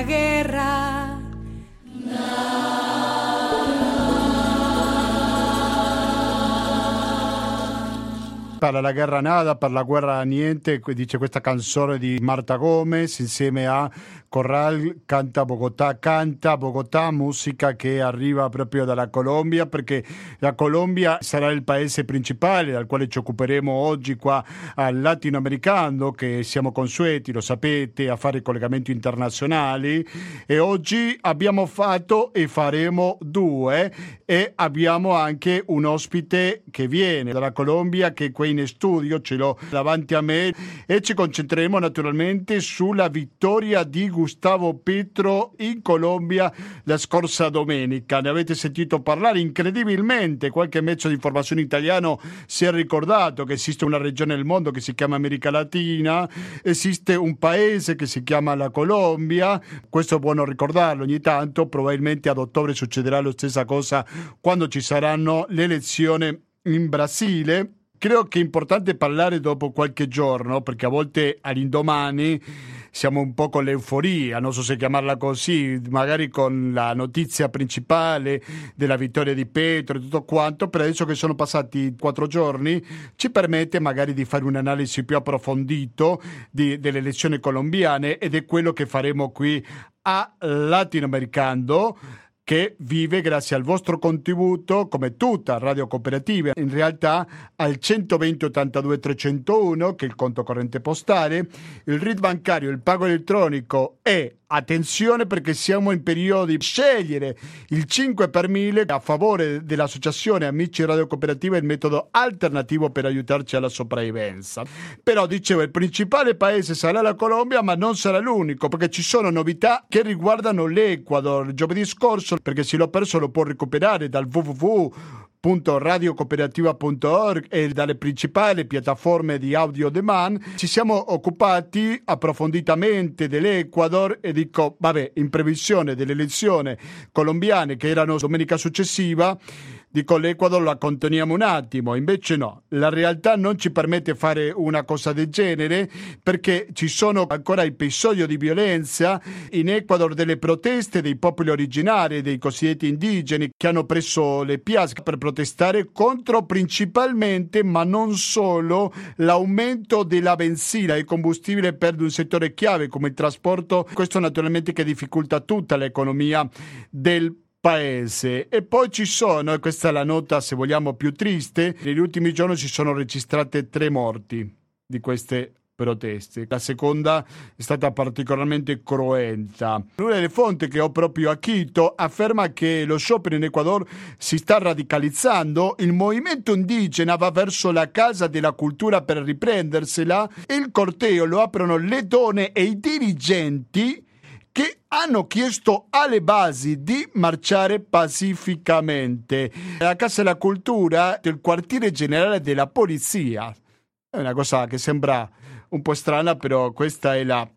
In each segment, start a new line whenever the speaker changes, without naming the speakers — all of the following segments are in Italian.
aguer
Per la guerra nada, per la guerra niente, dice questa canzone di Marta Gomez insieme a Corral Canta Bogotà. Canta Bogotà, musica che arriva proprio dalla Colombia perché la Colombia sarà il paese principale dal quale ci occuperemo oggi qua al latinoamericano che siamo consueti, lo sapete, a fare collegamenti internazionali e oggi abbiamo fatto e faremo due e abbiamo anche un ospite che viene dalla Colombia che qui in studio, ce l'ho davanti a me e ci concentreremo naturalmente sulla vittoria di Gustavo Petro in Colombia la scorsa domenica. Ne avete sentito parlare incredibilmente, qualche mezzo di informazione italiano si è ricordato che esiste una regione del mondo che si chiama America Latina, esiste un paese che si chiama la Colombia, questo è buono ricordarlo ogni tanto, probabilmente ad ottobre succederà la stessa cosa quando ci saranno le elezioni in Brasile credo che è importante parlare dopo qualche giorno, perché a volte all'indomani siamo un po' con l'euforia, non so se chiamarla così, magari con la notizia principale della vittoria di Petro e tutto quanto, però adesso che sono passati quattro giorni ci permette magari di fare un'analisi più approfondita delle elezioni colombiane ed è quello che faremo qui a Latinoamericano che vive grazie al vostro contributo, come tutta Radio Cooperativa, in realtà al 120 82 301, che è il conto corrente postale, il RID bancario, il pago elettronico e Attenzione perché siamo in periodo di scegliere il 5 per 1000 a favore dell'associazione Amici Radio Cooperativa, il metodo alternativo per aiutarci alla sopravvivenza. Però dicevo, il principale paese sarà la Colombia, ma non sarà l'unico perché ci sono novità che riguardano l'Ecuador. Giovedì scorso, perché se l'ho perso lo può recuperare dal www radiocooperativa.org e dalle principali piattaforme di audio demand. Ci siamo occupati approfonditamente dell'Ecuador e dico, vabbè, in previsione delle elezioni colombiane che erano domenica successiva, Dico l'Ecuador la conteniamo un attimo, invece no, la realtà non ci permette di fare una cosa del genere perché ci sono ancora episodi di violenza in Ecuador delle proteste dei popoli originari, dei cosiddetti indigeni che hanno preso le piazze per protestare contro principalmente, ma non solo, l'aumento della benzina e combustibile per un settore chiave come il trasporto, questo naturalmente che difficolta tutta l'economia del paese paese. E poi ci sono, e questa è la nota se vogliamo più triste, negli ultimi giorni si sono registrate tre morti di queste proteste. La seconda è stata particolarmente cruenta. Una delle fonti che ho proprio a Quito afferma che lo sciopero in Ecuador si sta radicalizzando, il movimento indigena va verso la casa della cultura per riprendersela, il corteo lo aprono le donne e i dirigenti hanno chiesto alle basi di marciare pacificamente. La Casa della Cultura del quartiere generale della polizia. È una cosa che sembra un po' strana, però questa è la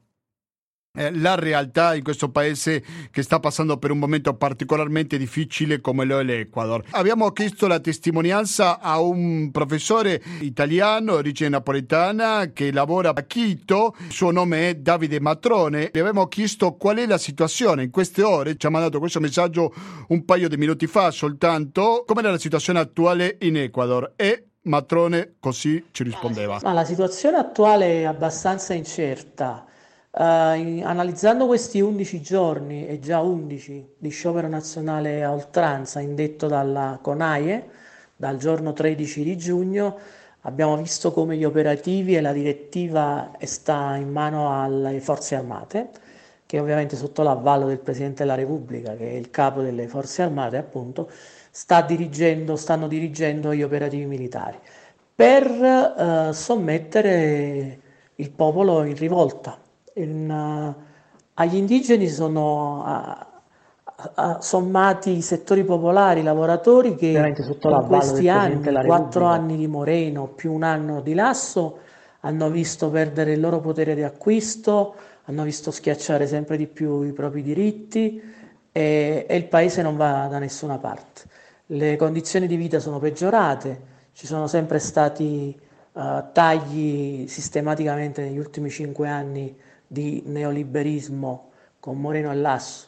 eh, la realtà in questo paese che sta passando per un momento particolarmente difficile come lo è l'Ecuador. Abbiamo chiesto la testimonianza a un professore italiano, origine napoletana, che lavora a Quito, il suo nome è Davide Matrone. Le abbiamo chiesto qual è la situazione in queste ore, ci ha mandato questo messaggio un paio di minuti fa soltanto, com'è la situazione attuale in Ecuador e Matrone così ci rispondeva.
Ma la situazione attuale è abbastanza incerta. Uh, in, analizzando questi 11 giorni, e già 11, di sciopero nazionale a oltranza indetto dalla CONAIE, dal giorno 13 di giugno, abbiamo visto come gli operativi e la direttiva sta in mano alle forze armate, che ovviamente sotto l'avvallo del Presidente della Repubblica, che è il capo delle forze armate, appunto, sta dirigendo, stanno dirigendo gli operativi militari per uh, sommettere il popolo in rivolta in, uh, agli indigeni sono uh, sommati i settori popolari, i lavoratori che in questi anni, quattro anni di Moreno più un anno di Lasso, hanno visto perdere il loro potere di acquisto, hanno visto schiacciare sempre di più i propri diritti e, e il paese non va da nessuna parte. Le condizioni di vita sono peggiorate, ci sono sempre stati uh, tagli sistematicamente negli ultimi cinque anni di neoliberismo con Moreno e Lasso,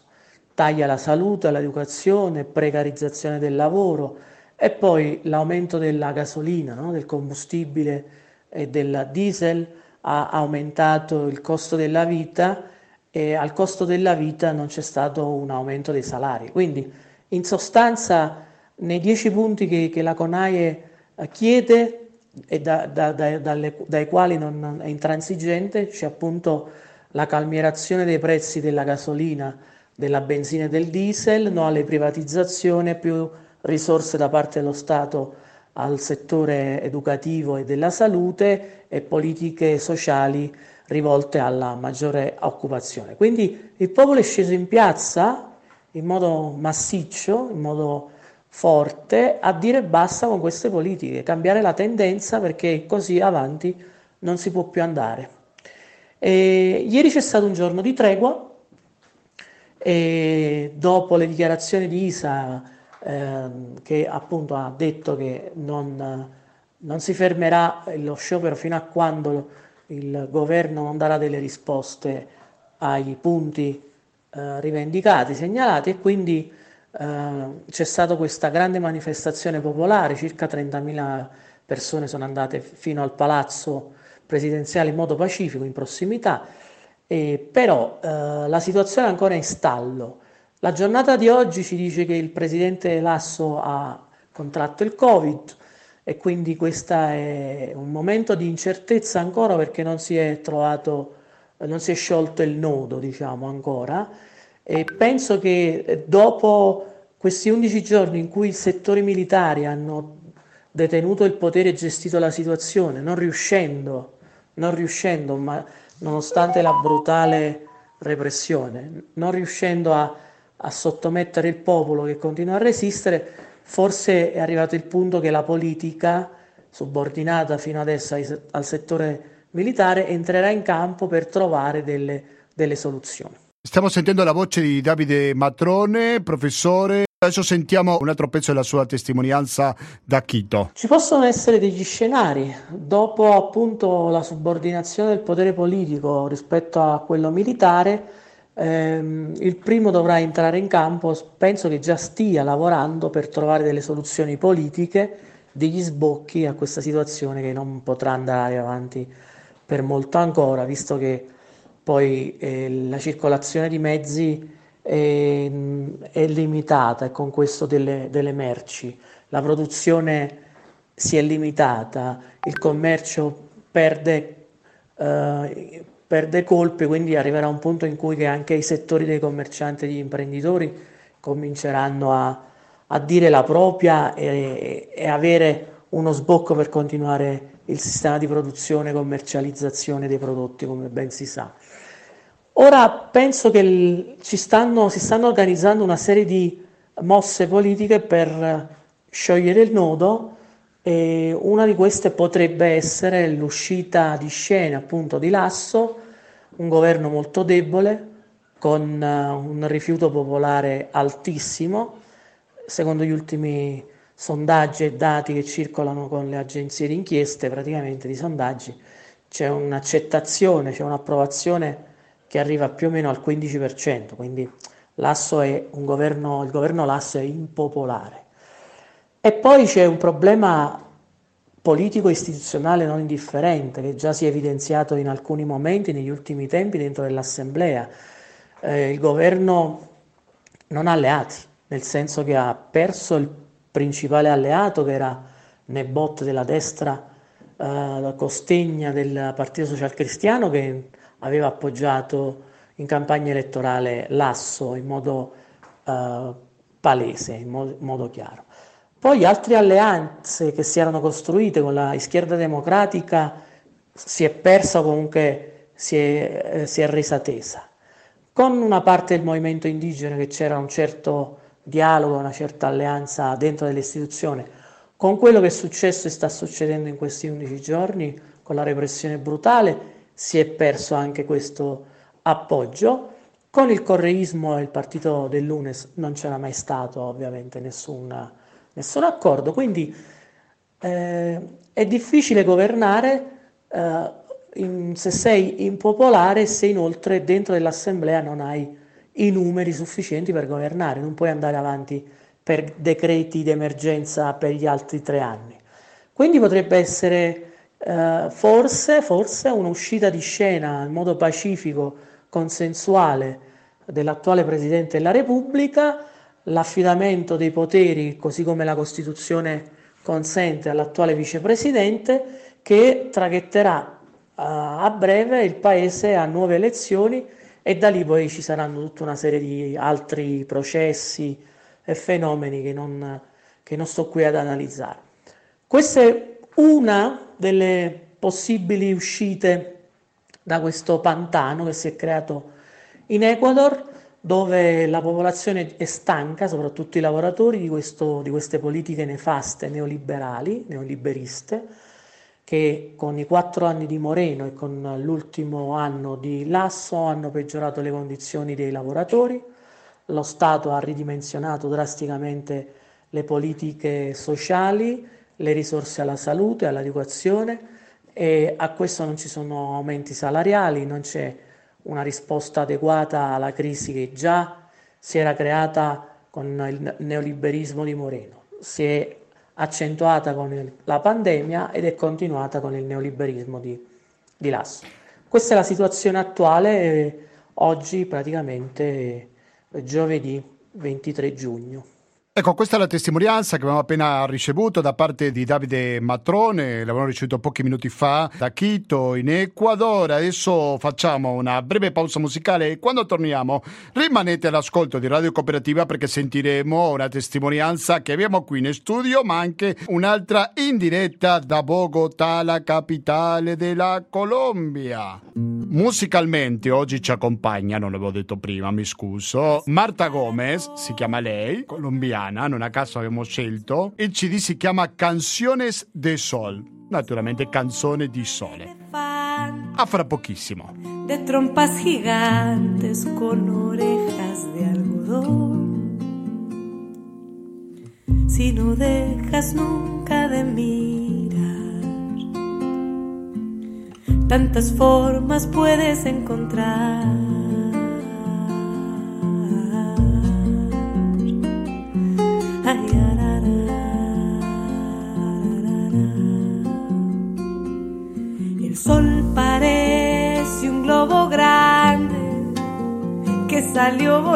taglia la salute, l'educazione, precarizzazione del lavoro e poi l'aumento della gasolina, no? del combustibile e del diesel ha aumentato il costo della vita e al costo della vita non c'è stato un aumento dei salari. Quindi in sostanza nei dieci punti che, che la CONAIE eh, chiede e da, da, da, dalle, dai quali non è intransigente c'è appunto la calmierazione dei prezzi della gasolina, della benzina e del diesel, no alle privatizzazioni, più risorse da parte dello Stato al settore educativo e della salute e politiche sociali rivolte alla maggiore occupazione. Quindi il popolo è sceso in piazza in modo massiccio, in modo forte, a dire basta con queste politiche, cambiare la tendenza perché così avanti non si può più andare. E ieri c'è stato un giorno di tregua e dopo le dichiarazioni di Isa eh, che appunto ha detto che non, non si fermerà lo sciopero fino a quando il governo non darà delle risposte ai punti eh, rivendicati, segnalati e quindi eh, c'è stata questa grande manifestazione popolare, circa 30.000 persone sono andate fino al palazzo presidenziale in modo pacifico, in prossimità, eh, però eh, la situazione è ancora in stallo. La giornata di oggi ci dice che il presidente Lasso ha contratto il Covid e quindi questo è un momento di incertezza ancora perché non si è trovato, non si è sciolto il nodo, diciamo ancora. E penso che dopo questi 11 giorni in cui i settori militari hanno detenuto il potere e gestito la situazione, non riuscendo, non riuscendo, ma nonostante la brutale repressione, non riuscendo a, a sottomettere il popolo che continua a resistere, forse è arrivato il punto che la politica, subordinata fino adesso ai, al settore militare, entrerà in campo per trovare delle, delle soluzioni.
Stiamo sentendo la voce di Davide Matrone, professore Adesso sentiamo un altro pezzo della sua testimonianza da Quito.
Ci possono essere degli scenari, dopo appunto la subordinazione del potere politico rispetto a quello militare, ehm, il primo dovrà entrare in campo, penso che già stia lavorando per trovare delle soluzioni politiche, degli sbocchi a questa situazione che non potrà andare avanti per molto ancora, visto che poi eh, la circolazione di mezzi è, è limitata con questo delle, delle merci. La produzione si è limitata, il commercio perde, eh, perde colpe, quindi arriverà un punto in cui anche i settori dei commercianti e degli imprenditori cominceranno a, a dire la propria e, e, avere uno sbocco per continuare il sistema di produzione e commercializzazione dei prodotti, come ben si sa. Ora penso che il, stanno, si stanno organizzando una serie di mosse politiche per sciogliere il nodo e una di queste potrebbe essere l'uscita di scena appunto di Lasso, un governo molto debole con uh, un rifiuto popolare altissimo, secondo gli ultimi sondaggi e dati che circolano con le agenzie di inchieste, praticamente di sondaggi, c'è un'accettazione, c'è un'approvazione che arriva più o meno al 15%, quindi Lasso è un governo, il governo Lasso è impopolare. E poi c'è un problema politico istituzionale non indifferente che già si è evidenziato in alcuni momenti negli ultimi tempi dentro dell'Assemblea. Eh, il governo non ha alleati, nel senso che ha perso il principale alleato che era Nebot della destra eh, Costegna del Partito Social Cristiano che aveva appoggiato in campagna elettorale l'asso in modo uh, palese, in modo, in modo, chiaro. Poi altre alleanze che si erano costruite con la Izquierda Democratica si è persa o comunque si è, eh, si è resa tesa. Con una parte del movimento indigeno che c'era un certo dialogo, una certa alleanza dentro dell'istituzione, con quello che è successo e sta succedendo in questi 11 giorni, con la repressione brutale, si è perso anche questo appoggio. Con il correismo e il partito dell'UNES non c'era mai stato ovviamente nessun, nessun accordo, quindi eh, è difficile governare eh, in, se sei impopolare e se inoltre dentro dell'assemblea non hai i numeri sufficienti per governare, non puoi andare avanti per decreti d'emergenza per gli altri tre anni. Quindi potrebbe essere eh, forse, forse un'uscita di scena in modo pacifico, consensuale dell'attuale Presidente della Repubblica, l'affidamento dei poteri, così come la Costituzione consente all'attuale Vicepresidente, che traghetterà uh, a breve il Paese a nuove elezioni e da lì poi ci saranno tutta una serie di altri processi e fenomeni che non, che non sto qui ad analizzare. Questa è una delle possibili uscite da questo pantano che si è creato in Ecuador dove la popolazione è stanca, soprattutto i lavoratori, di, questo, di queste politiche nefaste neoliberali, neoliberiste, che con i quattro anni di Moreno e con l'ultimo anno di Lasso hanno peggiorato le condizioni dei lavoratori, lo Stato ha ridimensionato drasticamente le politiche sociali, le risorse alla salute, all'educazione e a questo non ci sono aumenti salariali, non c'è una risposta adeguata alla crisi che già si era creata con il neoliberismo di Moreno, si è accentuata con il, la pandemia ed è continuata con il neoliberismo di, di Lasso. Questa è la situazione attuale, eh, oggi praticamente eh, giovedì 23 giugno.
Ecco, questa è la testimonianza che abbiamo appena ricevuto da parte di Davide Matrone, l'abbiamo ricevuto pochi minuti fa da Quito in Ecuador. Adesso facciamo una breve pausa musicale e quando torniamo rimanete all'ascolto di Radio Cooperativa perché sentiremo una testimonianza che abbiamo qui in studio, ma anche un'altra in diretta da Bogotà, la capitale della Colombia. Musicalmente oggi ci accompagna, non l'avevo detto prima, mi scuso, Marta Gomez, si chiama lei, colombiana italiana, non a caso abbiamo scelto. Il CD si chiama Canciones de Sol, naturalmente canzone di sole. A fra pochissimo.
De trompas gigantes con orejas de algodón. Si no dejas nunca de mirar, tantas formas puedes encontrar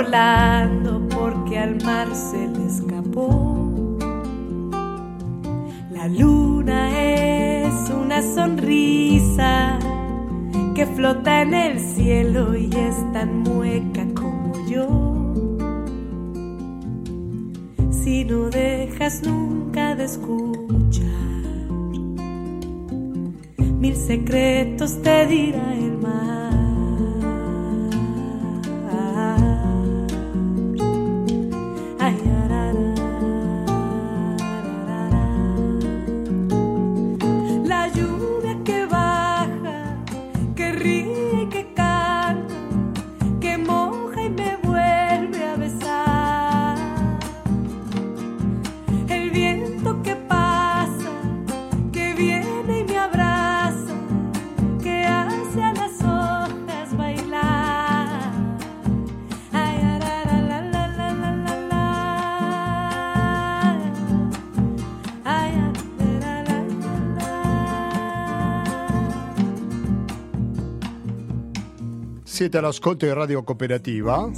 volando porque al mar se le escapó. La luna es una sonrisa que flota en el cielo y es tan mueca como yo si no dejas nunca de escuchar. Mil secretos te dirá
Siete all'ascolto di Radio Cooperativa.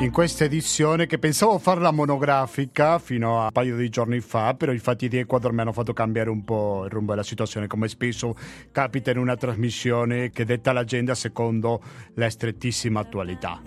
In questa edizione che pensavo farla monografica fino a un paio di giorni fa, però i fatti di Ecuador mi hanno fatto cambiare un po' il rumbo della situazione, come spesso capita in una trasmissione che detta l'agenda secondo la strettissima attualità.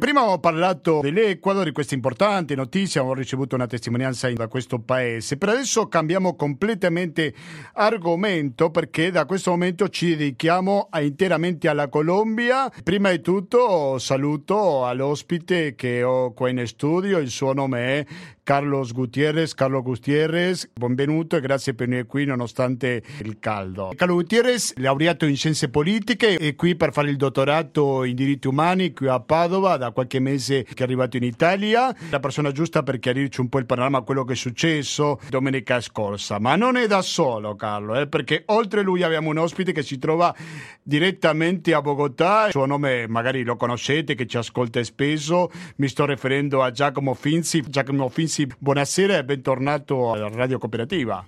Prima ho parlato dell'Ecuador, di queste importanti notizie, ho ricevuto una testimonianza da questo paese. Per adesso cambiamo completamente argomento perché da questo momento ci dedichiamo interamente alla Colombia. Prima di tutto saluto all'ospite che ho qua in studio, il suo nome è Carlos Gutierrez. Carlos Gutierrez, benvenuto e grazie per essere qui nonostante il caldo. Carlo Gutierrez, laureato in scienze politiche, è qui per fare il dottorato in diritti umani qui a Padova, da qualche mese che è arrivato in Italia. La persona giusta per chiarirci un po' il panorama, quello che è successo domenica scorsa. Ma non è da solo, Carlo, eh, perché oltre lui abbiamo un ospite che si trova direttamente a Bogotà. Il suo nome magari lo conoscete, che ci ascolta spesso. Mi sto riferendo a Giacomo Finzi. Giacomo Finzi, buonasera e bentornato alla Radio Cooperativa.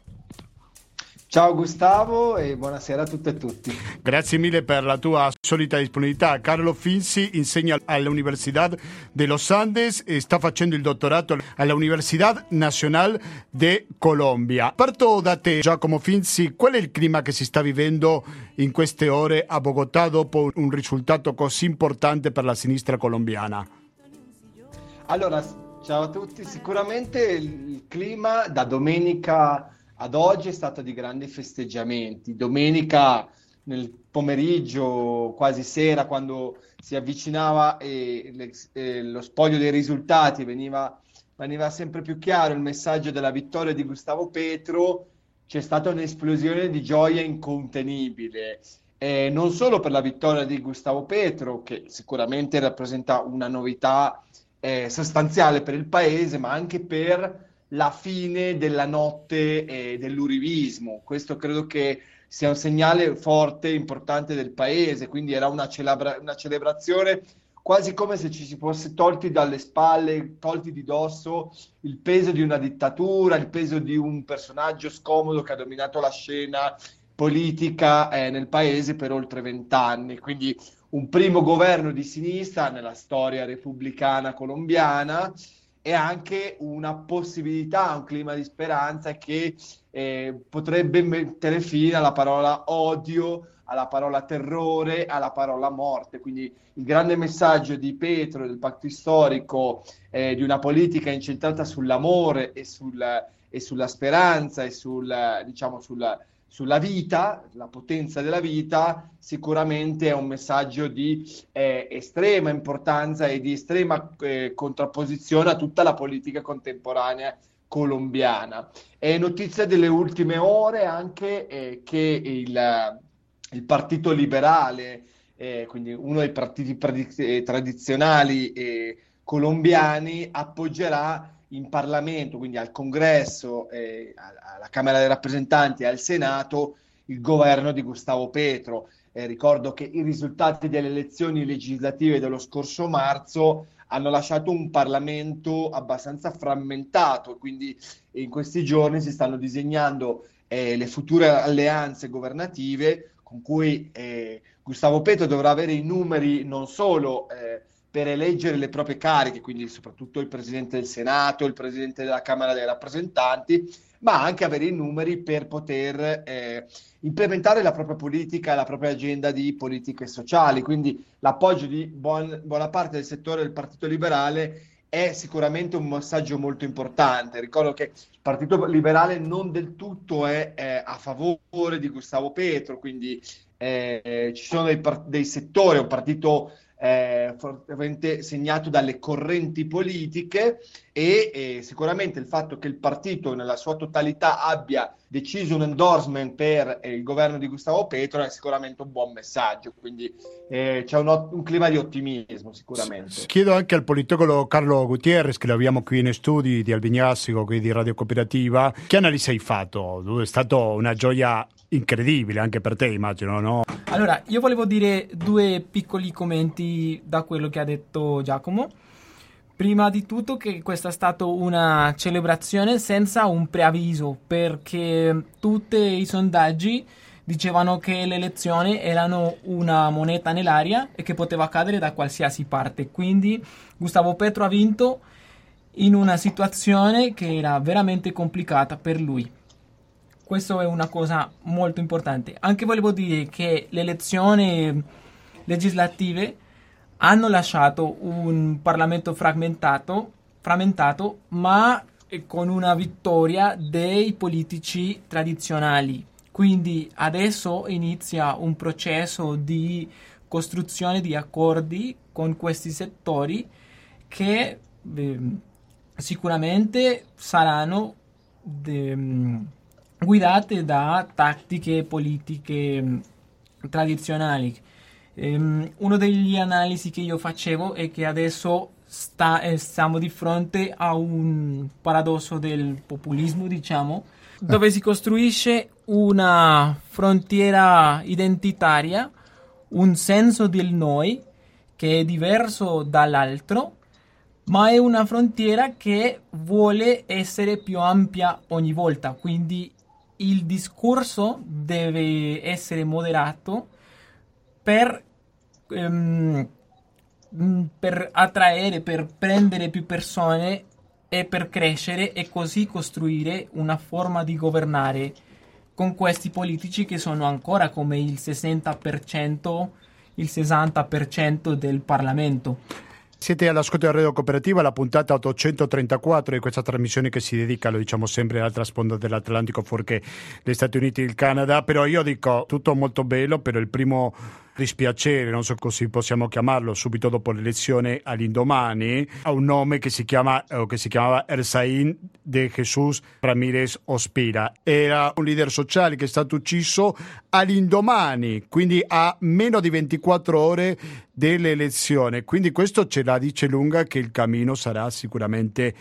Ciao Gustavo e buonasera a tutte e tutti.
Grazie mille per la tua solita disponibilità. Carlo Finzi insegna all'Università de Los Andes e sta facendo il dottorato all'Università Nazionale de Colombia. Parto da te, Giacomo Finzi, qual è il clima che si sta vivendo in queste ore a Bogotà dopo un risultato così importante per la sinistra colombiana?
Allora, ciao a tutti. Sicuramente il clima da domenica ad oggi è stato di grandi festeggiamenti. Domenica nel pomeriggio, quasi sera, quando si avvicinava e, e lo spoglio dei risultati veniva, veniva sempre più chiaro il messaggio della vittoria di Gustavo Petro, c'è stata un'esplosione di gioia incontenibile. Eh, non solo per la vittoria di Gustavo Petro, che sicuramente rappresenta una novità eh, sostanziale per il paese, ma anche per la fine della notte eh, dell'urivismo. Questo credo che sia un segnale forte e importante del paese, quindi era una, celebra- una celebrazione quasi come se ci si fosse tolti dalle spalle, tolti di dosso il peso di una dittatura, il peso di un personaggio scomodo che ha dominato la scena politica eh, nel paese per oltre vent'anni. Quindi un primo governo di sinistra nella storia repubblicana colombiana e anche una possibilità, un clima di speranza che eh, potrebbe mettere fine alla parola odio, alla parola terrore, alla parola morte. Quindi il grande messaggio di Petro, del patto storico, eh, di una politica incentrata sull'amore e, sul, e sulla speranza e sul, diciamo, sulla, sulla vita, la potenza della vita, sicuramente è un messaggio di eh, estrema importanza e di estrema eh, contrapposizione a tutta la politica contemporanea colombiana. È notizia delle ultime ore anche eh, che il, il, Partito Liberale, eh, quindi uno dei partiti eh, tradizionali eh, colombiani, appoggerà in Parlamento, quindi al Congresso, eh, alla Camera dei Rappresentanti e al Senato, il governo di Gustavo Petro. Eh, ricordo che i risultati delle elezioni legislative dello scorso marzo hanno lasciato un Parlamento abbastanza frammentato, quindi in questi giorni si stanno disegnando eh, le future alleanze governative con cui eh, Gustavo Petro dovrà avere i numeri non solo eh, per eleggere le proprie cariche, quindi soprattutto il Presidente del Senato, il Presidente della Camera dei Rappresentanti, ma anche avere i numeri per poter eh, implementare la propria politica, la propria agenda di politiche sociali. Quindi l'appoggio di buon, buona parte del settore del Partito Liberale è sicuramente un messaggio molto importante. Ricordo che il Partito Liberale non del tutto è eh, a favore di Gustavo Petro, quindi eh, ci sono dei, dei settori, un partito eh, fortemente segnato dalle correnti politiche e eh, sicuramente il fatto che il partito nella sua totalità abbia deciso un endorsement per eh, il governo di Gustavo Petro è sicuramente un buon messaggio, quindi eh, c'è un, un, clima di ottimismo sicuramente.
Chiedo anche al politologo Carlo Gutierrez, che lo abbiamo qui in studi di Albignasico, qui di Radio Cooperativa, che analisi hai fatto? È stata una gioia incredibile anche per te, immagino, no?
Allora, io volevo dire due piccoli commenti da quello che ha detto Giacomo. Prima di tutto che questa è stata una celebrazione senza un preavviso, perché tutti i sondaggi dicevano che le elezioni erano una moneta nell'aria e che poteva accadere da qualsiasi parte. Quindi Gustavo Petro ha vinto in una situazione che era veramente complicata per lui. Questo è una cosa molto importante. Anche volevo dire che le elezioni legislative hanno lasciato un Parlamento frammentato, frammentato ma con una vittoria dei politici tradizionali. Quindi adesso inizia un processo di costruzione di accordi con questi settori che eh, sicuramente saranno de, mm, guidate da tattiche politiche mm, tradizionali. Um, uno degli analisi che io facevo è che adesso sta, eh, siamo di fronte a un paradosso del populismo, diciamo, dove si costruisce una frontiera identitaria, un senso del noi che è diverso dall'altro, ma è una frontiera che vuole essere più ampia ogni volta, quindi il discorso deve essere moderato per, um, per attrarre, per prendere più persone e per crescere e così costruire una forma di governare con questi politici che sono ancora come il 60%, il 60% del Parlamento.
Siete all'ascolto del Radio Cooperativa, la puntata 834 di questa trasmissione che si dedica, lo diciamo sempre, all'altra sponda dell'Atlantico, fuorché gli Stati Uniti e il Canada. Però io dico tutto molto bello, però il primo dispiacere, non so così possiamo chiamarlo, subito dopo l'elezione all'indomani, ha un nome che si, chiama, eh, che si chiamava Ersain de Jesus Ramirez Ospira. Era un leader sociale che è stato ucciso all'indomani, quindi a meno di 24 ore dell'elezione. Quindi questo ce la dice lunga che il cammino sarà sicuramente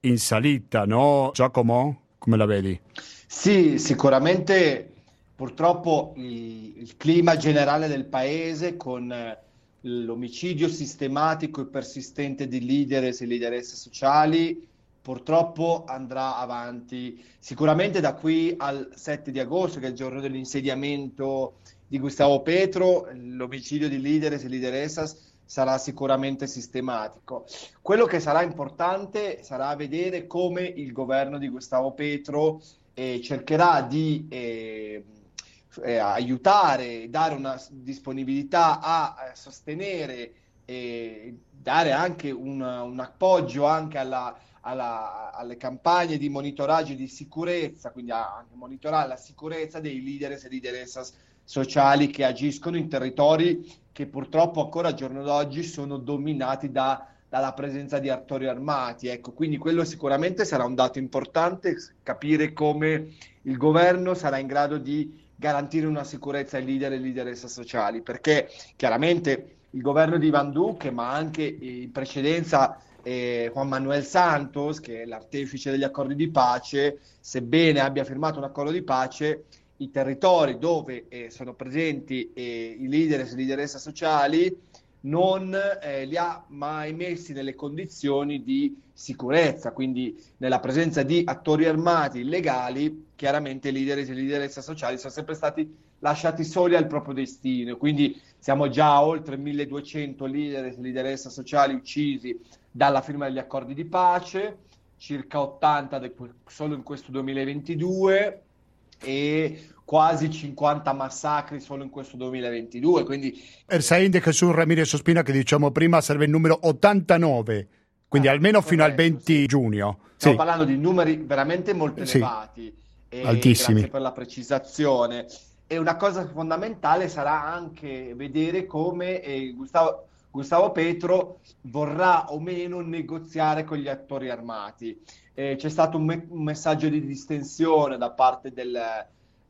in salita, no Giacomo? Come la vedi?
Sì, sicuramente purtroppo il, il clima generale del paese con eh, l'omicidio sistematico e persistente di leader e leaderesse sociali purtroppo andrà avanti sicuramente da qui al 7 di agosto che è il giorno dell'insediamento di Gustavo Petro l'omicidio di leader e leaderessas sarà sicuramente sistematico. Quello che sarà importante sarà vedere come il governo di Gustavo Petro eh, cercherà di eh, eh, aiutare, dare una disponibilità a, a sostenere e dare anche un, un appoggio anche alla, alla, alle campagne di monitoraggio di sicurezza, quindi anche monitorare la sicurezza dei leader e leaderessas sociali che agiscono in territori che purtroppo ancora al giorno d'oggi sono dominati da, dalla presenza di attori armati. Ecco, quindi quello sicuramente sarà un dato importante, capire come il governo sarà in grado di garantire una sicurezza ai leader e leaderesse sociali, perché chiaramente il governo di Van Duque, ma anche in precedenza eh, Juan Manuel Santos, che è l'artefice degli accordi di pace, sebbene abbia firmato un accordo di pace, i territori dove eh, sono presenti eh, i leader e leaderesse sociali non eh, li ha mai messi nelle condizioni di sicurezza, quindi nella presenza di attori armati illegali, chiaramente i leader e le leaderesse sociali sono sempre stati lasciati soli al proprio destino, quindi siamo già a oltre 1200 leader e leaderesse sociali uccisi dalla firma degli accordi di pace, circa 80 de- solo in questo 2022 e quasi 50 massacri solo in questo 2022. Quindi...
Ersain de Jesus Ramirez Ospina, che diciamo prima, serve il numero 89, quindi ah, almeno corretto, fino al 20 sì. giugno.
Stiamo sì. parlando di numeri veramente molto elevati.
Sì. Altissimi.
Grazie per la precisazione. E una cosa fondamentale sarà anche vedere come eh, Gustavo, Gustavo Petro vorrà o meno negoziare con gli attori armati. Eh, c'è stato un, me- un, messaggio di distensione da parte del,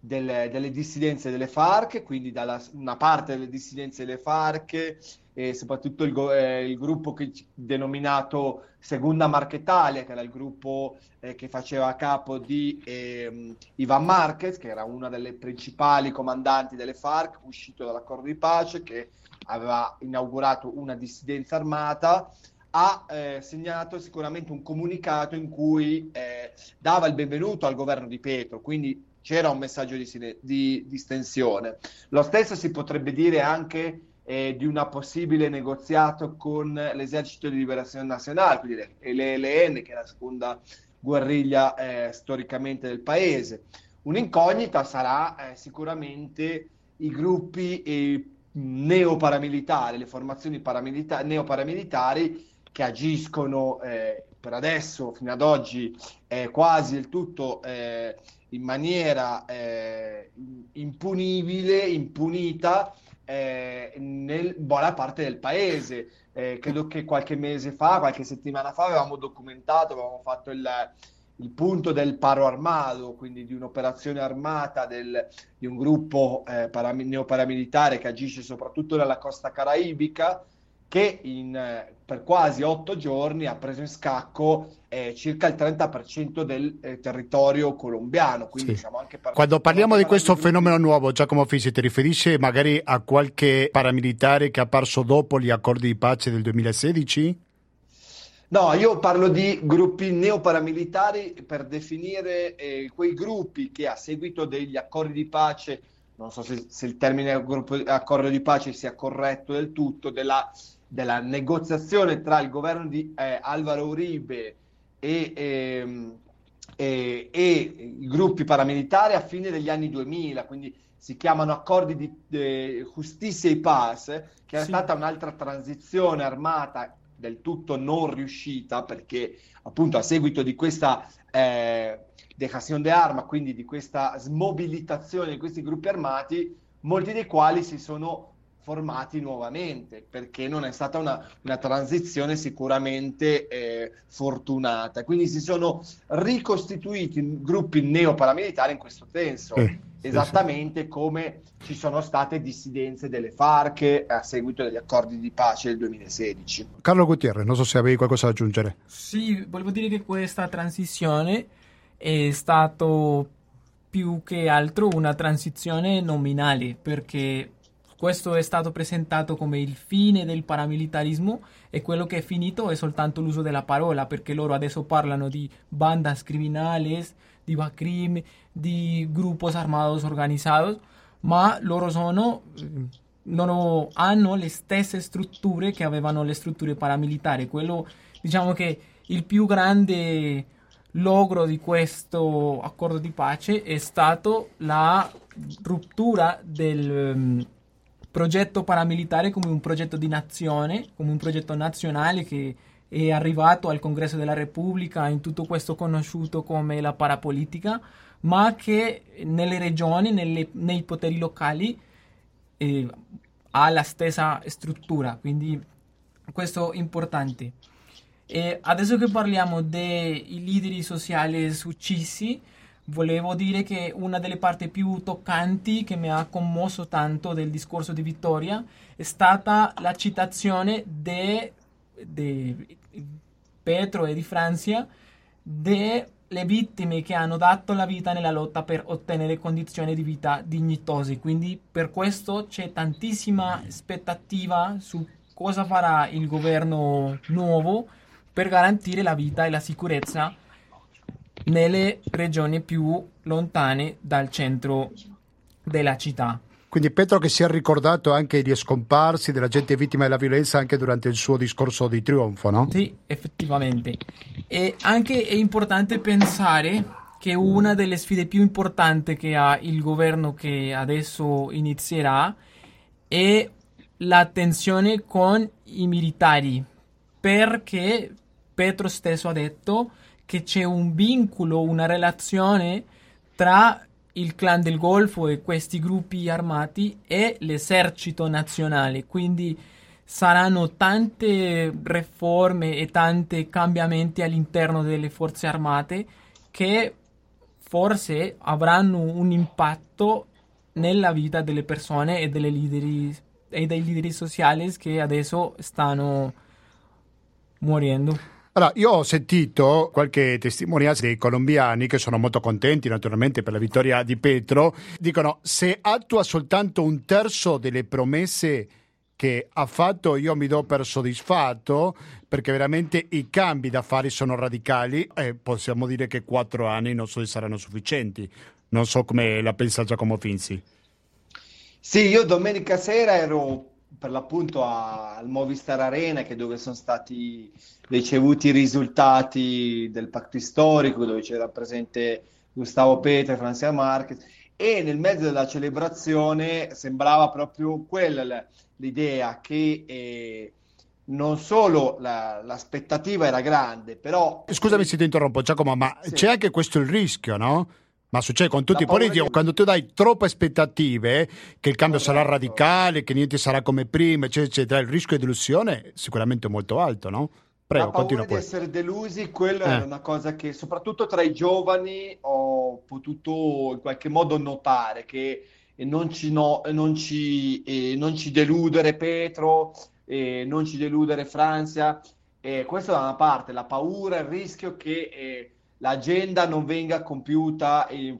delle, delle, dissidenze delle FARC, quindi da una parte delle dissidenze delle FARC e soprattutto il, eh, il gruppo che, denominato Segunda Marchetalia, che era il gruppo eh, che faceva capo di eh, Ivan Marquez, che era una delle principali comandanti delle FARC, uscito dall'accordo di pace, che aveva inaugurato una dissidenza armata ha eh, segnato sicuramente un comunicato in cui eh, dava il benvenuto al governo di Petro, quindi c'era un messaggio di, di, di stensione. Lo stesso si potrebbe dire anche eh, di un possibile negoziato con l'esercito di liberazione nazionale, quindi l'ELN, che è la seconda guerriglia eh, storicamente del paese. Un'incognita sarà eh, sicuramente i gruppi eh, neoparamilitari, le formazioni paramilita- neoparamilitari che agiscono eh, per adesso, fino ad oggi, quasi del tutto in maniera eh, impunibile, impunita, eh, nel buona parte del paese. Eh, credo che qualche mese fa, qualche settimana fa, avevamo documentato, avevamo fatto il, il punto del paro armato, quindi di un'operazione armata del, di un gruppo eh, param- neoparamilitare che agisce soprattutto nella costa caraibica, che in, eh, per quasi otto giorni ha preso in scacco eh, circa il 30% del eh, territorio colombiano. Quindi,
Sì.
diciamo, anche per-
Quando parliamo di questo fenomeno nuovo, Giacomo Fisi, ti riferisci magari a qualche paramilitare che è apparso dopo gli accordi di pace del 2016?
No, io parlo di gruppi neoparamilitari per definire eh, quei gruppi che a seguito degli accordi di pace, non so se, se il termine gruppo- accordo di pace sia corretto del tutto, della, della negoziazione tra il governo di eh, Alvaro Uribe e, ehm, e- e i gruppi paramilitari a fine degli anni 2000, quindi si chiamano accordi di eh, Justicia e Paz, che è
Sì.
stata un'altra transizione armata del tutto non riuscita perché appunto a seguito di questa eh, dejación de arma, quindi di questa smobilitazione di questi gruppi armati, molti dei quali si sono formati nuovamente perché non è stata una, una transizione sicuramente eh, fortunata. Quindi si sono ricostituiti gruppi neoparamilitari in questo senso,
Eh, sì,
esattamente come ci sono state dissidenze delle FARC a seguito degli accordi di pace del 2016.
Carlo Gutierrez, non so se avevi qualcosa da aggiungere.
Sì, volevo dire che questa transizione è stato più che altro una transizione nominale, perché questo è stato presentato come il fine del paramilitarismo e quello che è finito è soltanto l'uso della parola, perché loro adesso parlano di bandas criminales, di Bacrim, di grupos armados organizzados, ma loro sono loro hanno le stesse strutture che avevano le strutture paramilitari. Quello, diciamo che il più grande logro di questo accordo di pace è stato la ruptura del progetto paramilitare come un progetto di nazione, come un progetto nazionale che è arrivato al Congresso della Repubblica in tutto questo conosciuto come la parapolitica, ma che nelle regioni, nelle- nei poteri locali eh, ha la stessa struttura, quindi questo è importante. E adesso che parliamo dei leader sociali uccisi, volevo dire che una delle parti più toccanti che mi ha commosso tanto del discorso di Vittoria è stata la citazione di Petro e di Francia delle vittime che hanno dato la vita nella lotta per ottenere condizioni di vita dignitose. Quindi per questo c'è tantissima aspettativa su cosa farà il governo nuovo per garantire la vita e la sicurezza nelle regioni più lontane dal centro della città.
Quindi Petro che si è ricordato anche di scomparsi, della gente vittima della violenza anche durante il suo discorso di trionfo, no?
Sì, effettivamente. E anche è importante pensare che una delle sfide più importanti che ha il governo che adesso inizierà è la tensione con i militari, perché Petro stesso ha detto che c'è un vincolo, una relazione tra il clan del Golfo e questi gruppi armati e l'esercito nazionale, quindi saranno tante riforme e tanti cambiamenti all'interno delle forze armate che forse avranno un impatto nella vita delle persone e, delle leader, e dei leader sociali che adesso stanno morendo.
Allora, io ho sentito qualche testimonianza dei colombiani che sono molto contenti naturalmente per la vittoria di Petro. Dicono, se attua soltanto un terzo delle promesse che ha fatto, io mi do per soddisfatto perché veramente i cambi da fare sono radicali e possiamo dire che quattro anni non so se saranno sufficienti. Non so come la pensa Giacomo Finzi.
Sì, io domenica sera ero per l'appunto a- al Movistar Arena, che dove sono stati ricevuti i risultati del patto storico, dove c'era presente Gustavo Petro e Francia Marquez, e nel mezzo della celebrazione sembrava proprio quella l'idea che eh, non solo la- l'aspettativa era grande, però
Scusami se ti interrompo Giacomo, ma
Sì.
c'è anche questo il rischio, no? Ma succede con tutti i politici, di... quando tu dai troppe aspettative, che il cambio sarà radicale, che niente sarà come prima, eccetera, eccetera, il rischio di delusione è sicuramente molto alto, no?
Prego, la paura di essere delusi, quella eh. è una cosa che soprattutto tra i giovani ho potuto in qualche modo notare, che non ci, no, non ci, eh, non ci deludere Petro, eh, non ci deludere Francia, eh, questo da una parte, la paura, il rischio che eh, l'agenda non venga compiuta e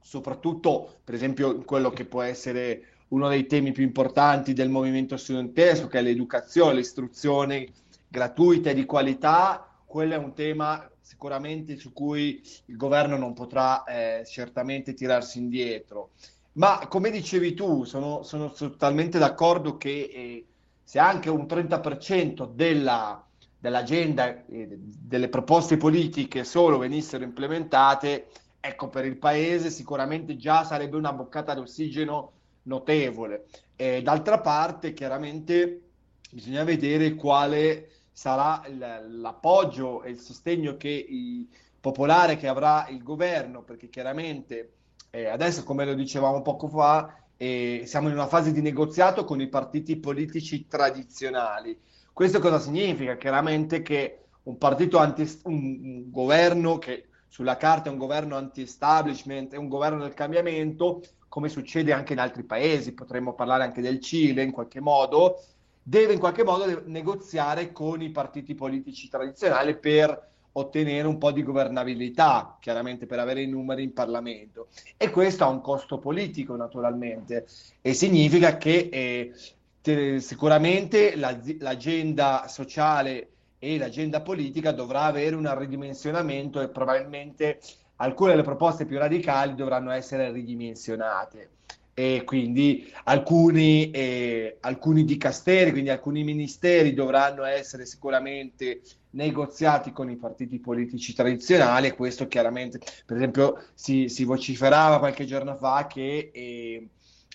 soprattutto, per esempio, quello che può essere uno dei temi più importanti del movimento studentesco, che è l'educazione, l'istruzione gratuita e di qualità, quello è un tema sicuramente su cui il governo non potrà eh, certamente tirarsi indietro. Ma come dicevi tu, sono, sono totalmente d'accordo che eh, se anche un 30% della, dell'agenda, eh, delle proposte politiche solo venissero implementate, ecco, per il Paese sicuramente già sarebbe una boccata d'ossigeno notevole. E d'altra parte, chiaramente, bisogna vedere quale sarà l'appoggio e il sostegno che il popolare che avrà il governo, perché chiaramente eh, adesso, come lo dicevamo poco fa, eh, siamo in una fase di negoziato con i partiti politici tradizionali. Questo cosa significa? Chiaramente che un partito anti un, un governo che sulla carta è un governo anti-establishment, è un governo del cambiamento, come succede anche in altri paesi, potremmo parlare anche del Cile in qualche modo, deve in qualche modo negoziare con i partiti politici tradizionali per ottenere un po' di governabilità, chiaramente per avere i numeri in Parlamento. E questo ha un costo politico, naturalmente, e significa che eh, te, sicuramente la, l'agenda sociale e l'agenda politica dovrà avere un ridimensionamento e probabilmente alcune delle proposte più radicali dovranno essere ridimensionate. E quindi alcuni, eh, alcuni dicasteri, quindi alcuni ministeri dovranno essere sicuramente negoziati con i partiti politici tradizionali e questo chiaramente, per esempio, si, si vociferava qualche giorno fa che eh,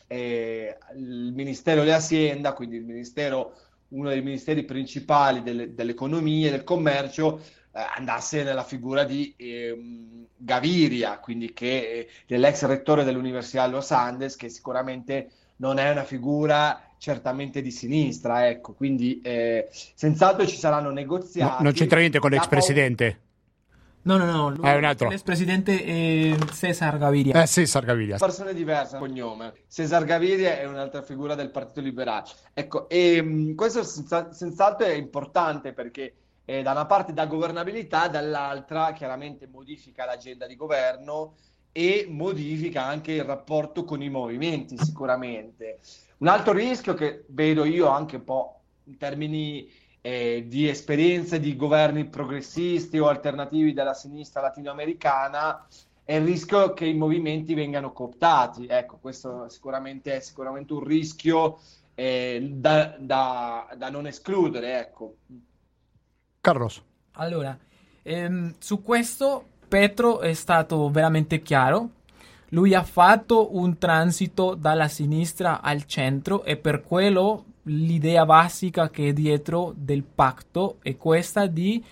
eh, il Ministero delle Hacienda, quindi il Ministero, uno dei ministeri principali delle, dell'economia e del commercio, eh, andasse nella figura di eh, Gaviria, quindi che dell'ex rettore dell'Università Los Andes, che sicuramente non è una figura certamente di sinistra, ecco, quindi eh, senz'altro ci saranno negoziati.
No, non c'entra niente con l'ex presidente.
No, no, no, lui,
ah, è un altro.
L'ex presidente è Cesar Gaviria.
Eh, Cesar Gaviria.
Persone diverse, cognome. Cesar Gaviria è un'altra figura del Partito Liberale. Ecco, e mh, questo senza, senz'altro è importante perché eh, da una parte dà governabilità, dall'altra chiaramente modifica l'agenda di governo e modifica anche il rapporto con i movimenti, sicuramente. Un altro rischio che vedo io anche un po' in termini eh, di esperienze di governi progressisti o alternativi della sinistra latinoamericana è il rischio che i movimenti vengano cooptati. Ecco, questo sicuramente è sicuramente un rischio eh, da, da, da, non escludere. Ecco.
Carlos.
Allora, ehm, su questo Petro è stato veramente chiaro. Lui ha fatto un transito dalla sinistra al centro e per quello l'idea basica che è dietro del patto è questa di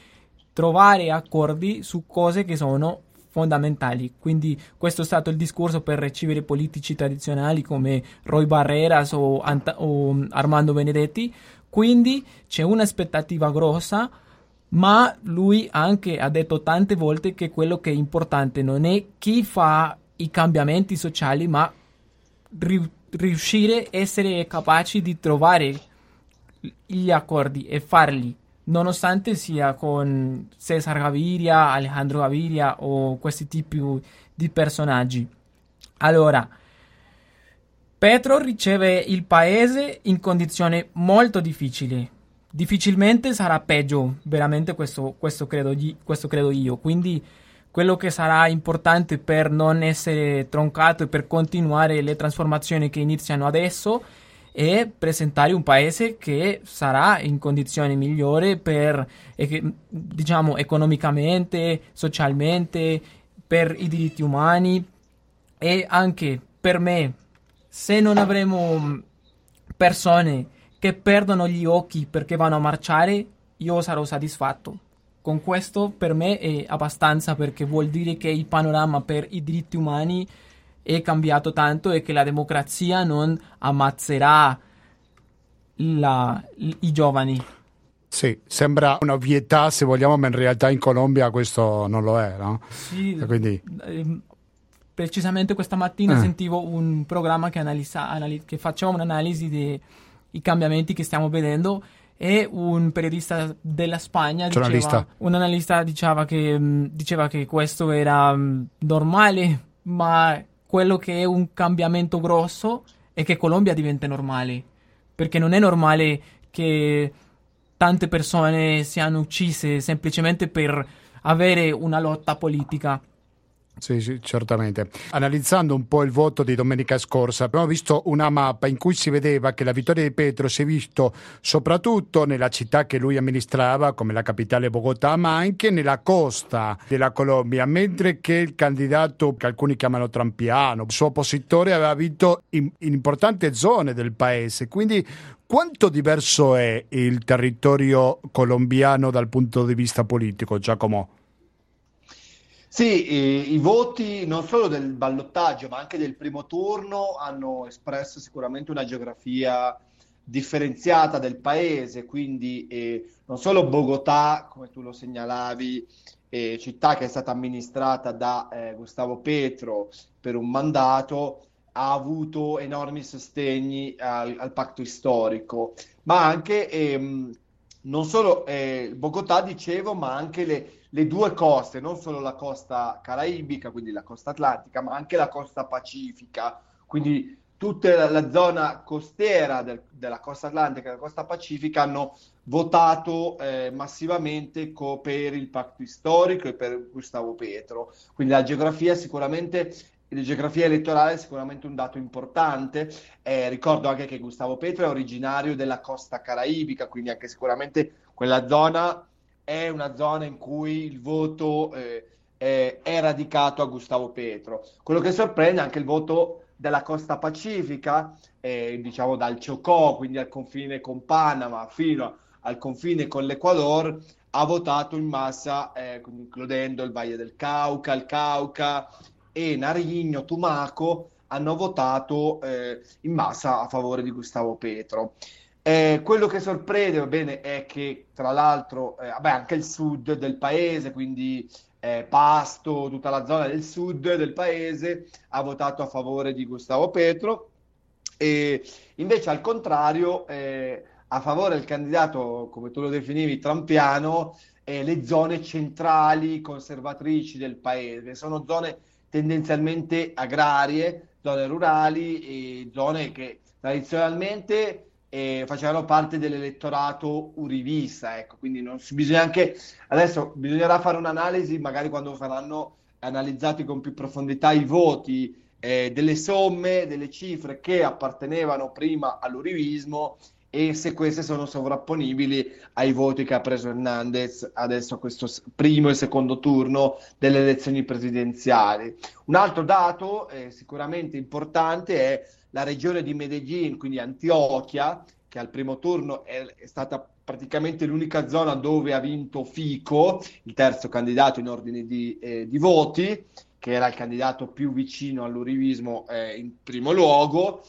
trovare accordi su cose che sono fondamentali. Quindi questo è stato il discorso per ricevere politici tradizionali come Roy Barreras o, Ant- o Armando Benedetti. Quindi c'è un'aspettativa grossa ma lui anche ha detto tante volte che quello che è importante non è chi fa i cambiamenti sociali, ma ri- riuscire a essere capaci di trovare gli accordi e farli, nonostante sia con Cesar Gaviria, Alejandro Gaviria o questi tipi di personaggi. Allora, Petro riceve il paese in condizioni molto difficili difficilmente sarà peggio, veramente questo, questo, credo, questo credo io. Quindi quello che sarà importante per non essere troncato e per continuare le trasformazioni che iniziano adesso è presentare un paese che sarà in condizioni migliori per, diciamo, economicamente, socialmente, per i diritti umani e anche per me, se non avremo persone che perdono gli occhi perché vanno a marciare, io sarò soddisfatto. Con questo per me è abbastanza perché vuol dire che il panorama per i diritti umani è cambiato tanto e che la democrazia non ammazzerà la, i giovani.
Sì, sembra un'ovvietà se vogliamo, ma in realtà in Colombia questo non lo è, no?
Sì,
Quindi...
eh, precisamente questa mattina
Eh.
sentivo un programma che, analisa, anali- che faceva un'analisi dei cambiamenti che stiamo vedendo e un periodista della Spagna diceva, un analista diceva che, mh, diceva che questo era mh, normale, ma quello che è un cambiamento grosso è che Colombia diventa normale, perché non è normale che tante persone siano uccise semplicemente per avere una lotta politica.
Sì, sì, certamente. Analizzando un po' il voto di domenica scorsa, abbiamo visto una mappa in cui si vedeva che la vittoria di Petro si è visto soprattutto nella città che lui amministrava, come la capitale Bogotà, ma anche nella costa della Colombia, mentre che il candidato che alcuni chiamano trampiano, il suo oppositore, aveva vinto in, in importanti zone del paese. Quindi quanto diverso è il territorio colombiano dal punto di vista politico, Giacomo?
Sì, i, i voti non solo del ballottaggio, ma anche del primo turno hanno espresso sicuramente una geografia differenziata del paese, quindi eh, non solo Bogotà, come tu lo segnalavi, eh, città che è stata amministrata da eh, Gustavo Petro per un mandato, ha avuto enormi sostegni al, al patto storico, ma anche ehm, non solo eh, Bogotà, dicevo, ma anche le, le due coste, non solo la costa caraibica, quindi la costa atlantica, ma anche la costa pacifica, quindi tutta la, la zona costiera del- della costa atlantica e della costa pacifica hanno votato eh, massivamente co- per il patto storico e per Gustavo Petro. Quindi la geografia sicuramente, la geografia elettorale è sicuramente un dato importante. Eh, ricordo anche che Gustavo Petro è originario della costa caraibica, quindi anche sicuramente quella zona è una zona in cui il voto eh, è, è radicato a Gustavo Petro. Quello che sorprende è anche il voto della costa pacifica, eh, diciamo dal Chocó, quindi al confine con Panama, fino al confine con l'Ecuador, ha votato in massa, eh, includendo il Valle del Cauca, il Cauca e Nariño, Tumaco, hanno votato eh, in massa a favore di Gustavo Petro. Eh, quello che sorprende, va bene, è che tra l'altro, eh, vabbè, anche il sud del paese, quindi eh, Pasto, tutta la zona del sud del paese, ha votato a favore di Gustavo Petro e invece al contrario, eh, a favore del candidato, come tu lo definivi, trampiano, eh, le zone centrali conservatrici del paese. Sono zone tendenzialmente agrarie, zone rurali e zone che tradizionalmente eh, facevano parte dell'elettorato urivista, ecco, quindi non bisogna anche adesso bisognerà fare un'analisi, magari quando saranno analizzati con più profondità i voti eh, delle somme, delle cifre che appartenevano prima all'urivismo e se queste sono sovrapponibili ai voti che ha preso Hernandez adesso a questo primo e secondo turno delle elezioni presidenziali. Un altro dato eh, sicuramente importante è la regione di Medellin, quindi Antiochia, che al primo turno è, è stata praticamente l'unica zona dove ha vinto Fico, il terzo candidato in ordine di, eh, di voti, che era il candidato più vicino all'urivismo eh, in primo luogo.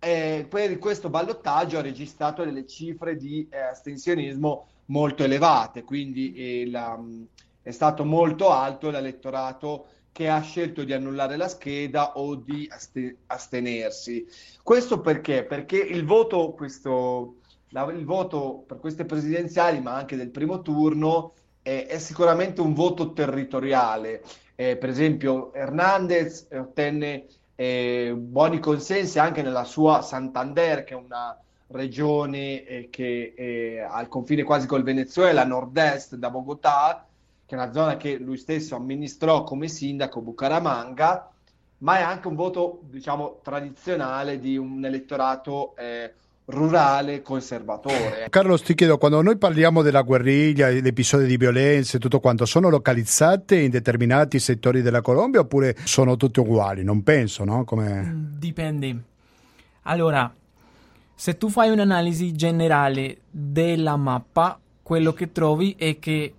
Eh, per questo ballottaggio ha registrato delle cifre di eh, astensionismo molto elevate, quindi eh, la- mh, è stato molto alto l'elettorato che ha scelto di annullare la scheda o di aste- astenersi. Questo perché? Perché il voto, questo, la- il voto per queste presidenziali, ma anche del primo turno, eh, è sicuramente un voto territoriale. Eh, per esempio, Hernandez ottenne eh, buoni consensi anche nella sua Santander, che è una regione eh, che è al confine quasi col Venezuela, nord-est da Bogotà, che è una zona che lui stesso amministrò come sindaco Bucaramanga, ma è anche un voto, diciamo, tradizionale di un elettorato eh, rurale conservatore.
Carlos, ti chiedo, quando noi parliamo della guerriglia, di episodi di violenza e tutto quanto, sono localizzate in determinati settori della Colombia oppure sono tutte uguali? Non penso, no? Come...
Dipende. Allora, se tu fai un'analisi generale della mappa, quello che trovi è che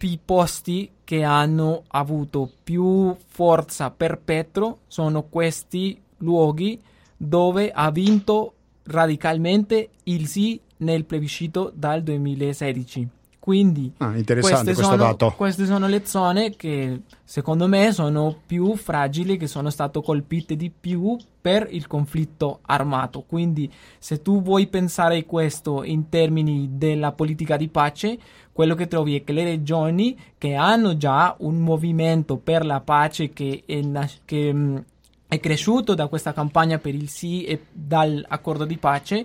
i posti che hanno avuto più forza per Petro sono questi luoghi dove ha vinto radicalmente il sì nel plebiscito dal 2016. Quindi
ah, queste,
sono, queste, sono, le zone che secondo me sono più fragili, che sono state colpite di più per il conflitto armato. Quindi se tu vuoi pensare questo in termini della politica di pace, quello che trovi è che le regioni che hanno già un movimento per la pace che è, che, è cresciuto da questa campagna per il sì e dall'accordo di pace,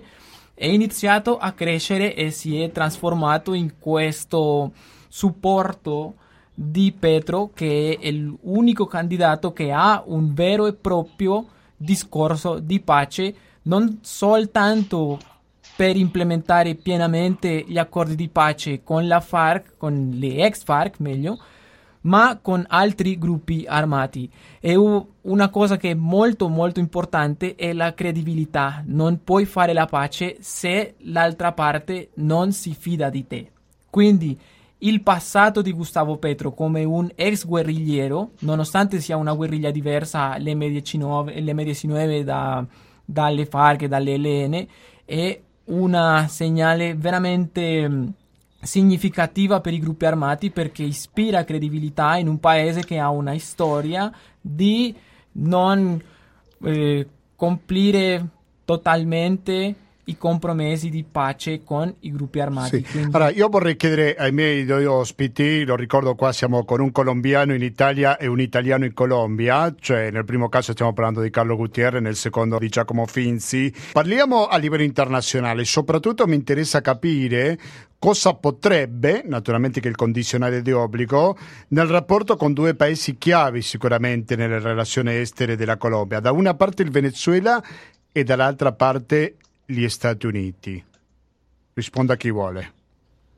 è iniziato a crescere e si è trasformato in questo supporto di Petro che è l'unico candidato che ha un vero e proprio discorso di pace non soltanto per implementare pienamente gli accordi di pace con la FARC, con le ex FARC meglio, ma con altri gruppi armati. E una cosa che è molto molto importante è la credibilità. Non puoi fare la pace se l'altra parte non si fida di te. Quindi il passato di Gustavo Petro come un ex guerrigliero, nonostante sia una guerriglia diversa, l'M19 da, dalle FARC e dalle LN, è una segnale veramente significativa per i gruppi armati perché ispira credibilità in un paese che ha una storia di non eh, complire totalmente i compromessi di pace con i gruppi armati.
Sì. Quindi... Allora, io vorrei chiedere ai miei due ospiti, lo ricordo qua siamo con un colombiano in Italia e un italiano in Colombia, cioè nel primo caso stiamo parlando di Carlo Gutierrez, nel secondo di Giacomo Finzi. Parliamo a livello internazionale, soprattutto mi interessa capire cosa potrebbe, naturalmente che il condizionale di obbligo, nel rapporto con due paesi chiavi sicuramente nelle relazioni estere della Colombia. Da una parte il Venezuela e dall'altra parte gli Stati Uniti. Risponda chi vuole.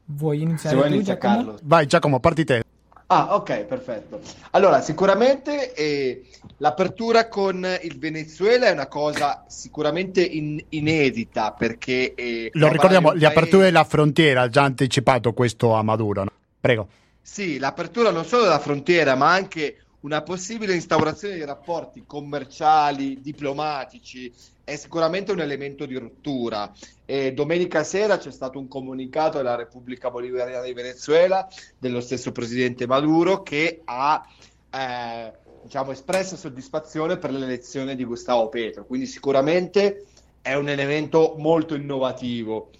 Vuoi iniziare Se vuoi inizia
Carlo. Vai Giacomo, parti te.
Ah, ok, perfetto. Allora, sicuramente eh, l'apertura con il Venezuela è una cosa sicuramente in, inedita perché... Eh,
Lo ricordiamo, l'apertura della frontiera, ha già anticipato questo a Maduro. No? Prego.
Sì, l'apertura non solo della frontiera, ma anche una possibile instaurazione di rapporti commerciali, diplomatici è sicuramente un elemento di rottura. E domenica sera c'è stato un comunicato della Repubblica Bolivariana di Venezuela, dello stesso presidente Maduro, che ha eh, diciamo, espresso soddisfazione per l'elezione di Gustavo Petro. Quindi sicuramente è un elemento molto innovativo.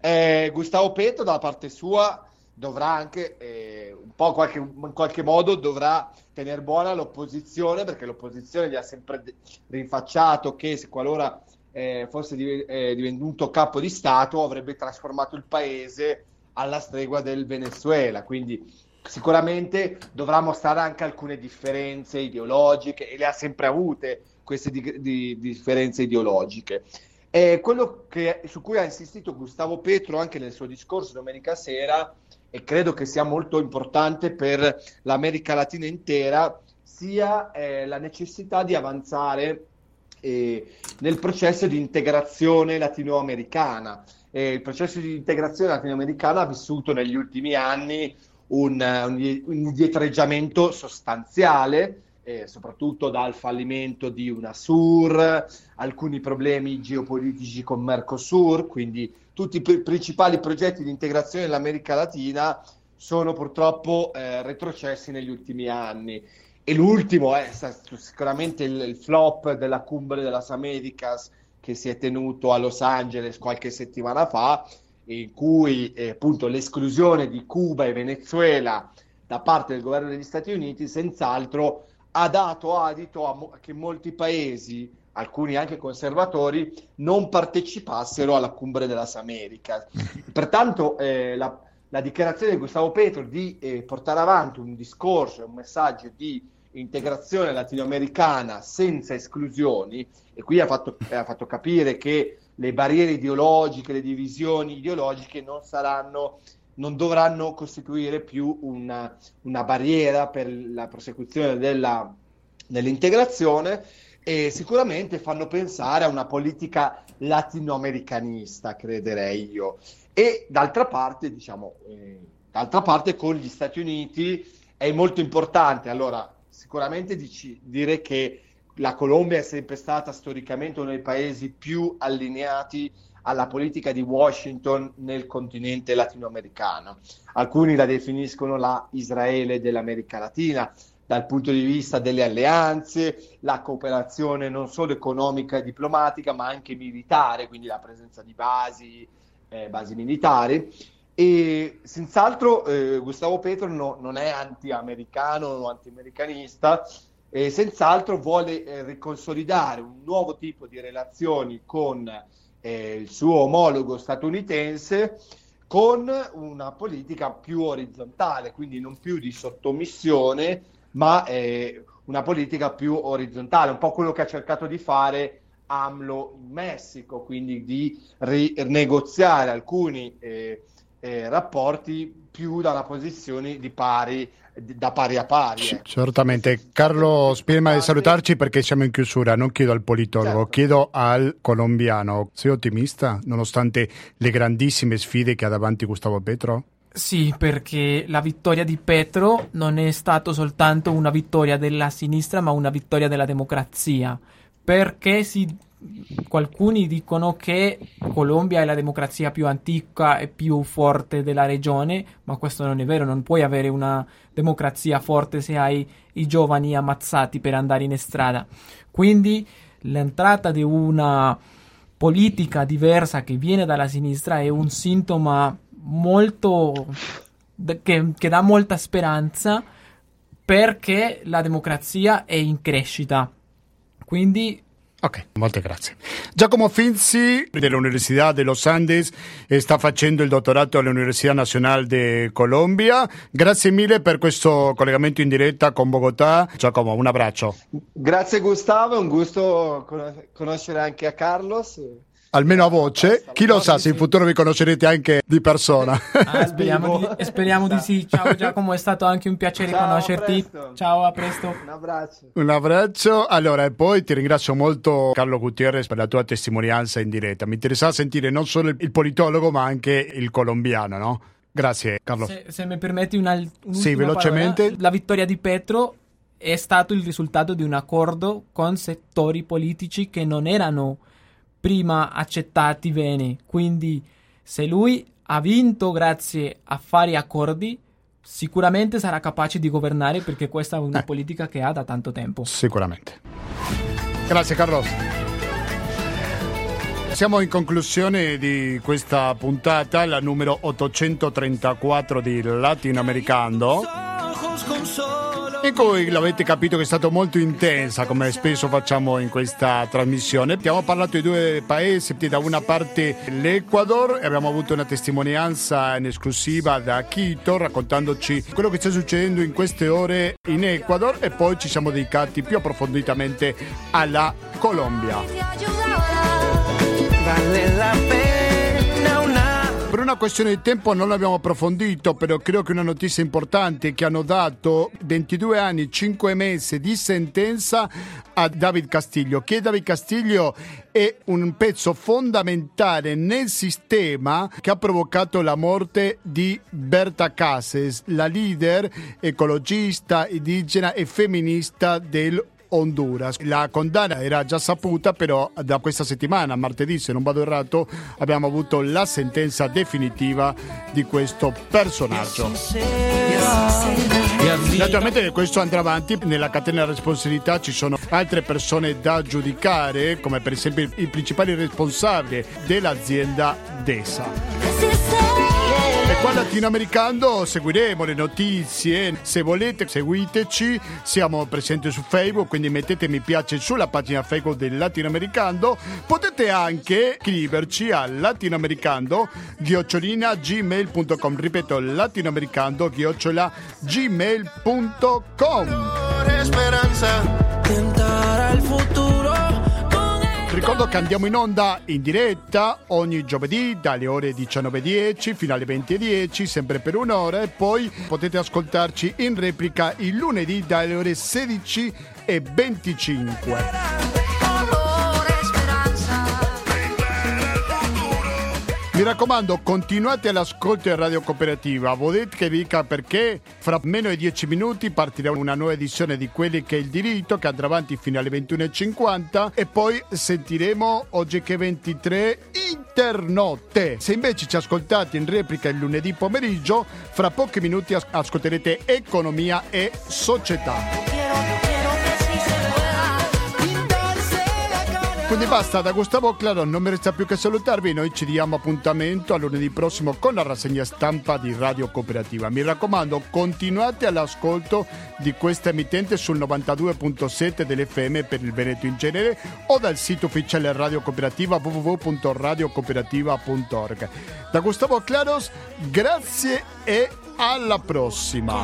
Eh, Gustavo Petro, da parte sua, dovrà anche, eh, un po' qualche, in qualche modo, dovrà tenere buona l'opposizione, perché l'opposizione gli ha sempre rinfacciato che se qualora eh, fosse div- eh, divenuto capo di Stato avrebbe trasformato il paese alla stregua del Venezuela. Quindi sicuramente dovrà mostrare anche alcune differenze ideologiche e le ha sempre avute queste di- di- differenze ideologiche. E quello che, su cui ha insistito Gustavo Petro anche nel suo discorso domenica sera e credo che sia molto importante per l'America Latina intera, sia eh, la necessità di avanzare eh, nel processo di integrazione latinoamericana. Eh, il processo di integrazione latinoamericana ha vissuto negli ultimi anni un, un, un indietreggiamento sostanziale, eh, soprattutto dal fallimento di UNASUR, alcuni problemi geopolitici con Mercosur, quindi tutti i pr- principali progetti di integrazione dell'America Latina sono purtroppo eh, retrocessi negli ultimi anni. E l'ultimo è stato sicuramente il, il flop della Cumbre delle Americas che si è tenuto a Los Angeles qualche settimana fa, in cui eh, appunto l'esclusione di Cuba e Venezuela da parte del governo degli Stati Uniti senz'altro ha dato adito a, che molti paesi alcuni anche conservatori, non partecipassero alla Cumbre delle Americas. Pertanto eh, la, la, dichiarazione di Gustavo Petro di eh, portare avanti un discorso, un messaggio di integrazione latinoamericana senza esclusioni, e qui ha fatto, eh, ha fatto capire che le barriere ideologiche, le divisioni ideologiche non saranno non dovranno costituire più una, una barriera per la prosecuzione della, dell'integrazione e sicuramente fanno pensare a una politica latinoamericanista, crederei io. E d'altra parte, diciamo, eh, D'altra parte con gli Stati Uniti è molto importante. Allora, sicuramente dici, dire che la Colombia è sempre stata storicamente uno dei paesi più allineati alla politica di Washington nel continente latinoamericano. Alcuni la definiscono la Israele dell'America Latina dal punto di vista delle alleanze, la cooperazione non solo economica e diplomatica, ma anche militare, quindi la presenza di basi, eh, basi militari. E senz'altro eh, Gustavo Petro no, non è anti-americano o anti-americanista, e senz'altro vuole eh, riconsolidare un nuovo tipo di relazioni con eh, il suo omologo statunitense con una politica più orizzontale, quindi non più di sottomissione, ma eh, una politica più orizzontale, un po' quello che ha cercato di fare AMLO in Messico, quindi di rinegoziare alcuni eh, eh, rapporti più da una posizione di pari da pari a pari.
Ecco. Certamente. Carlo, prima di salutarci perché siamo in chiusura, non chiedo al politologo, certo. chiedo al colombiano. Sei ottimista nonostante le grandissime sfide che ha davanti Gustavo Petro?
Sì, perché la vittoria di Petro non è stata soltanto una vittoria della sinistra, ma una vittoria della democrazia. Perché si Alcuni dicono che Colombia è la democrazia più antica e più forte della regione, ma questo non è vero, non puoi avere una democrazia forte se hai i giovani ammazzati per andare in strada. Quindi l'entrata di una politica diversa che viene dalla sinistra è un sintomo molto che, che dà molta speranza perché la democrazia è in crescita. Quindi
Ok, molte grazie. Giacomo Finzi dell'Università de Los Andes sta facendo il dottorato all'Università Nazionale di Colombia. Grazie mille per questo collegamento in diretta con Bogotà. Giacomo, un abbraccio.
Grazie Gustavo, un gusto conoscere anche a Carlos
almeno a voce. Chi lo sa se in futuro vi conoscerete anche di persona.
Ah, speriamo, di, speriamo di, sì. Ciao Giacomo, è stato anche un piacere Ciao, conoscerti. A Ciao, a presto.
Un abbraccio.
Un abbraccio. Allora, e poi ti ringrazio molto Carlo Gutierrez per la tua testimonianza in diretta. Mi interessava sentire non solo il, il politologo, ma anche il colombiano, no? Grazie Carlo.
Se, se mi permetti una,
Sì, velocemente.
Parola. La vittoria di Petro è stato il risultato di un accordo con settori politici che non erano prima accettati bene. Quindi se lui ha vinto grazie a fare accordi, sicuramente sarà capace di governare perché questa è una eh. politica che ha da tanto tempo.
Sicuramente. Grazie Carlos. Siamo in conclusione di questa puntata, la numero 834 di Latinoamericano in cui l'avete capito che è stata molto intensa come spesso facciamo in questa trasmissione. Abbiamo parlato di due paesi, da una parte l'Ecuador e abbiamo avuto una testimonianza in esclusiva da Quito raccontandoci quello che sta succedendo in queste ore in Ecuador e poi ci siamo dedicati più approfonditamente alla Colombia. Vale la pena una questione di tempo non l'abbiamo approfondito, però credo che una notizia importante che hanno dato 22 anni, 5 mesi di sentenza a David Castiglio, che David Castiglio è un pezzo fondamentale nel sistema che ha provocato la morte di Berta Cases, la leader ecologista, indigena e femminista del Honduras. La condanna era già saputa, però da questa settimana, martedì se non vado errato, abbiamo avuto la sentenza definitiva di questo personaggio. Naturalmente questo andrà avanti, nella catena di responsabilità ci sono altre persone da giudicare, come per esempio il principale responsabile dell'azienda DESA. Qua latinoamericano seguiremo le notizie. Se volete seguiteci, siamo presenti su Facebook, quindi mettete mi piace sulla pagina Facebook del latinoamericano. Potete anche scriverci a latinoamericano gmail.com. Ripeto, latinoamericano gmail.com. Speranza, tentare al futuro Ricordo che andiamo in onda in diretta ogni giovedì dalle ore 19.10 fino alle 20.10, sempre per un'ora, e poi potete ascoltarci in replica il lunedì dalle ore 16.25. Mi raccomando, continuate all'ascolto di Radio Cooperativa. Volete che vi dica perché? Fra meno di 10 minuti partirà una nuova edizione di Quelli che è il diritto, che andrà avanti fino alle 21.50 e poi sentiremo oggi che è 23 internotte. Se invece ci ascoltate in replica il lunedì pomeriggio, fra pochi minuti ascolterete Economia e Società. Quindi basta, da Gustavo Claro non mi resta più che salutarvi, noi ci diamo appuntamento a lunedì prossimo con la rassegna stampa di Radio Cooperativa. Mi raccomando, continuate all'ascolto di questa emittente sul 92.7 dell'FM per il Veneto in genere o dal sito ufficiale Radio Cooperativa www.radiocooperativa.org. Da Gustavo Claros, grazie e alla prossima.